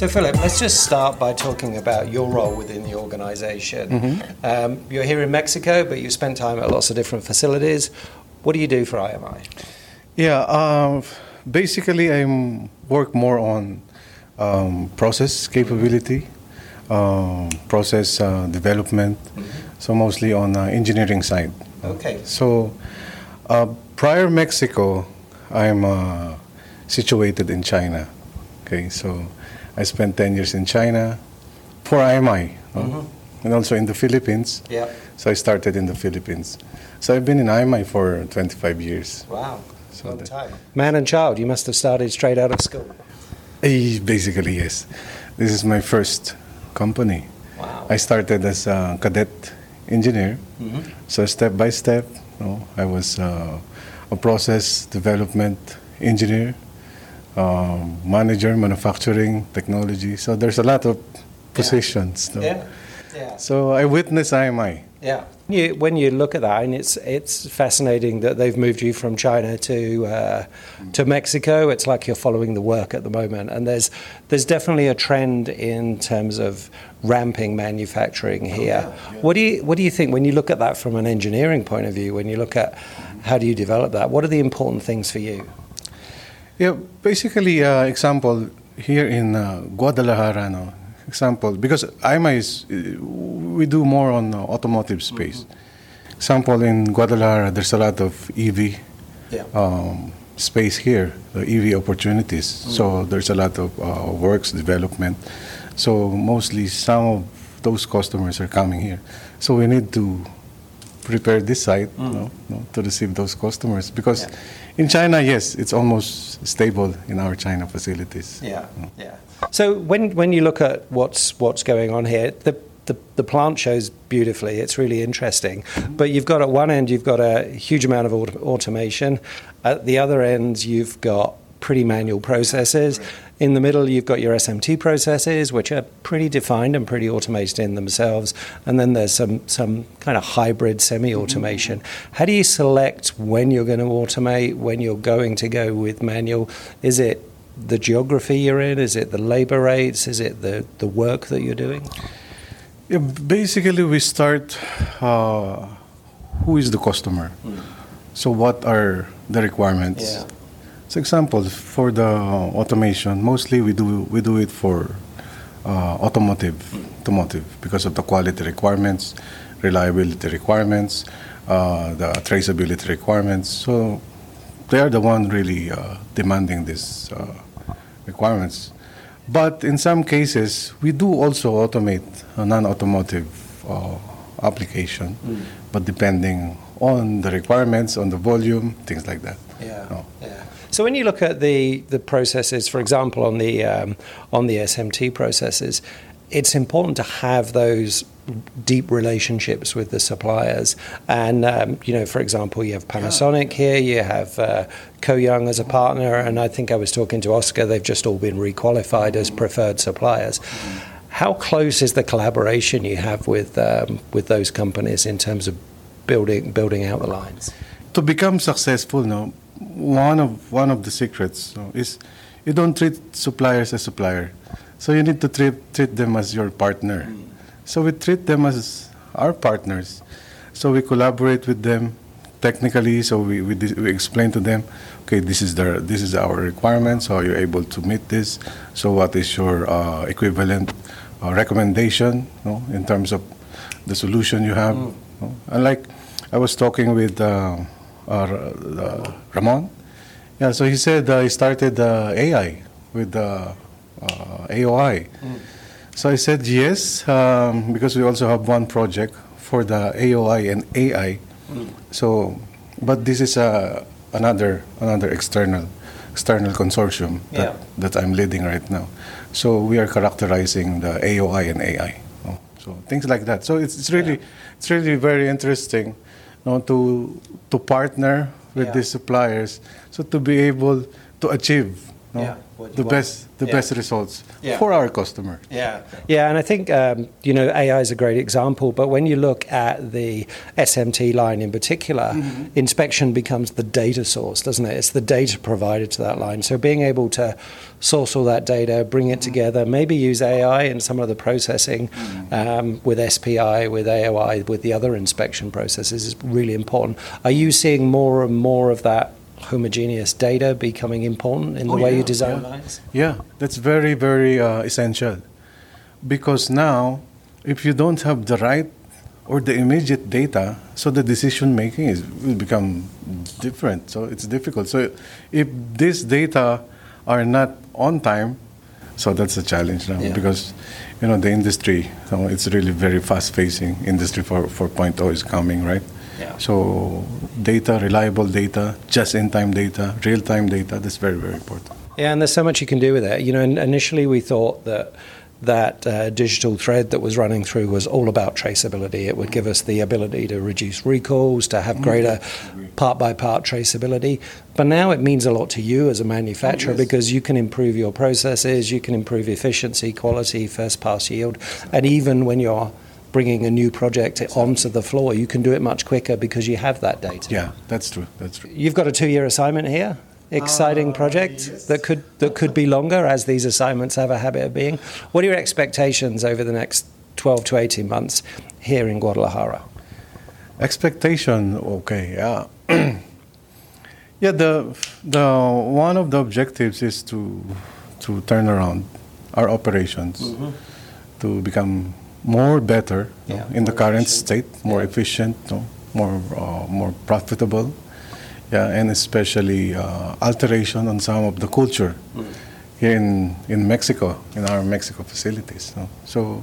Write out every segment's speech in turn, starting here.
So, Philip, let's just start by talking about your role within the organization. Um, you're here in Mexico, but you've spent time at lots of different facilities. What do you do for IMI? Yeah, um, basically, I work more on um, process capability, um, process uh, development, so mostly on uh, engineering side. Okay. So, uh, prior Mexico, I'm uh, situated in China. Okay, so I spent 10 years in China for IMI, no? and also in the Philippines. Yeah. So I started in the Philippines. So I've been in IMI for 25 years. Wow. So Long that- time. Man and child, you must have started straight out of school. Eh, Basically, yes. This is my first company. Wow. I started as a cadet engineer. So step by step, no, I was uh, a process development engineer, um, manager, manufacturing, technology. So there's a lot of positions. no. Yeah. Yeah. So I witness IMI. Yeah. You, when you look at that, and it's it's fascinating that they've moved you from China to uh, to Mexico. It's like you're following the work at the moment, and there's there's definitely a trend in terms of ramping manufacturing here. What do you what do you think when you look at that from an engineering point of view? When you look at how do you develop that? What are the important things for you? Yeah, basically, uh, example here in uh, Guadalajara, no, example because IMI is uh, we do more on uh, automotive space. Example in Guadalajara, there's a lot of EV Yeah. um, space here, the EV opportunities. So there's a lot of uh, works development. So mostly some of those customers are coming here. So we need to prepare this site no, no, to receive those customers because Yeah. In China, yes, it's almost stable in our China facilities. Yeah, mm. yeah. So when when you look at what's what's going on here, the the, the plant shows beautifully. It's really interesting. But you've got at one end you've got a huge amount of auto- automation. At the other end you've got pretty manual processes. In the middle you've got your SMT processes, which are pretty defined and pretty automated in themselves. And then there's some some kind of hybrid semi-automation. How do you select when you're going to automate, when you're going to go with manual? Is it the geography you're in? Is it the labor rates? Is it the, the work that you're doing? Yeah, basically, we start uh, who is the customer? So, what are the requirements? Yeah. So, example for the automation, mostly we do we do it for uh, automotive, automotive because of the quality requirements, reliability requirements, uh, the traceability requirements. So, they are the one really uh, demanding these uh, requirements. But in some cases, we do also automate non-automotive application, but depending on the requirements, on the volume, things like that. Yeah, No. yeah. So when you look at the, the processes, for example, on the um, on the SMT processes, it's important to have those deep relationships with the suppliers. And um, you know, for example, you have Panasonic here, you have uh, Koh Young as a partner, and I think I was talking to Oscar. They've just all been requalified as preferred suppliers. How close is the collaboration you have with um, with those companies in terms of building building out the lines? To become successful, no, one of one of the secrets is you don't treat suppliers as supplier. So you need to treat treat them as your partner. So we treat them as our partners. So we collaborate with them technically. So we, we, we explain to them, okay, this is the this is our requirements. So are you're able to meet this. So what is your uh, equivalent uh, recommendation, no, in terms of the solution you have? no? And like I was talking with uh, uh, uh, Ramon. Yeah, so he said uh, he started uh, AI with uh, uh, AOI. So I said yes, um, because we also have one project for the AOI and AI. So, but this is uh, another another external external consortium that, Yeah. that I'm leading right now. So we are characterizing the AOI and AI. So things like that. So it's, it's really it's really very interesting no, to to partner with Yeah. these suppliers. So to be able to achieve no? Yeah, what you the want. best the Yeah. best results Yeah. for our customer. Yeah, yeah, and I think um, you know AI is a great example. But when you look at the SMT line in particular, inspection becomes the data source, doesn't it? It's the data provided to that line. So being able to source all that data, bring it together, maybe use AI in some of the processing um, with SPI, with AOI, with the other inspection processes is really important. Are you seeing more and more of that? Homogeneous data becoming important in the Oh, way you design yeah. Yeah, that's very, very uh, essential. Because now, if you don't have the right or the immediate data, so the decision making is will become different. So it's difficult. So if this data are not on time, so that's a challenge now Yeah. because you know the industry. So it's really very fast facing. Industry 4 4.0 is coming, right? Yeah. So data, reliable data, just in time data, real time data. That's very, very important. Yeah, and there's so much you can do with it. You know, initially we thought that that uh, digital thread that was running through was all about traceability. It would give us the ability to reduce recalls, to have greater part by part traceability. But now it means a lot to you as a manufacturer yes. because you can improve your processes, you can improve efficiency, quality, first pass yield, and even when you're bringing a new project onto the floor, you can do it much quicker because you have that data. Yeah, that's true. That's true. You've got a two-year assignment here. Exciting ah, project that could that could be longer, as these assignments have a habit of being. What are your expectations over the next 12 to 18 months here in Guadalajara? Expectation, okay, yeah. yeah, the the one of the objectives is to to turn around our operations mm-hmm. to become more better no, Yeah, in the current efficient. state, more Yeah. efficient, no, more uh, more profitable. Yeah, and especially uh, alteration on some of the culture here in, in Mexico, in our Mexico facilities. no. So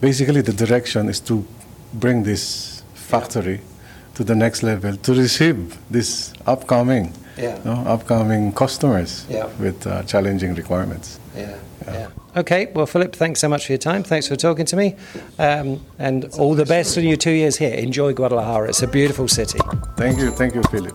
basically, the direction is to bring this factory to the next level to receive this upcoming, Yeah. no, upcoming customers Yeah. with uh, challenging requirements. Yeah, yeah. Okay, well, Philip, thanks so much for your time. Thanks for talking to me. Um, and all the best on your two years here. Enjoy Guadalajara. It's a beautiful city. Thank you, thank you, Philip.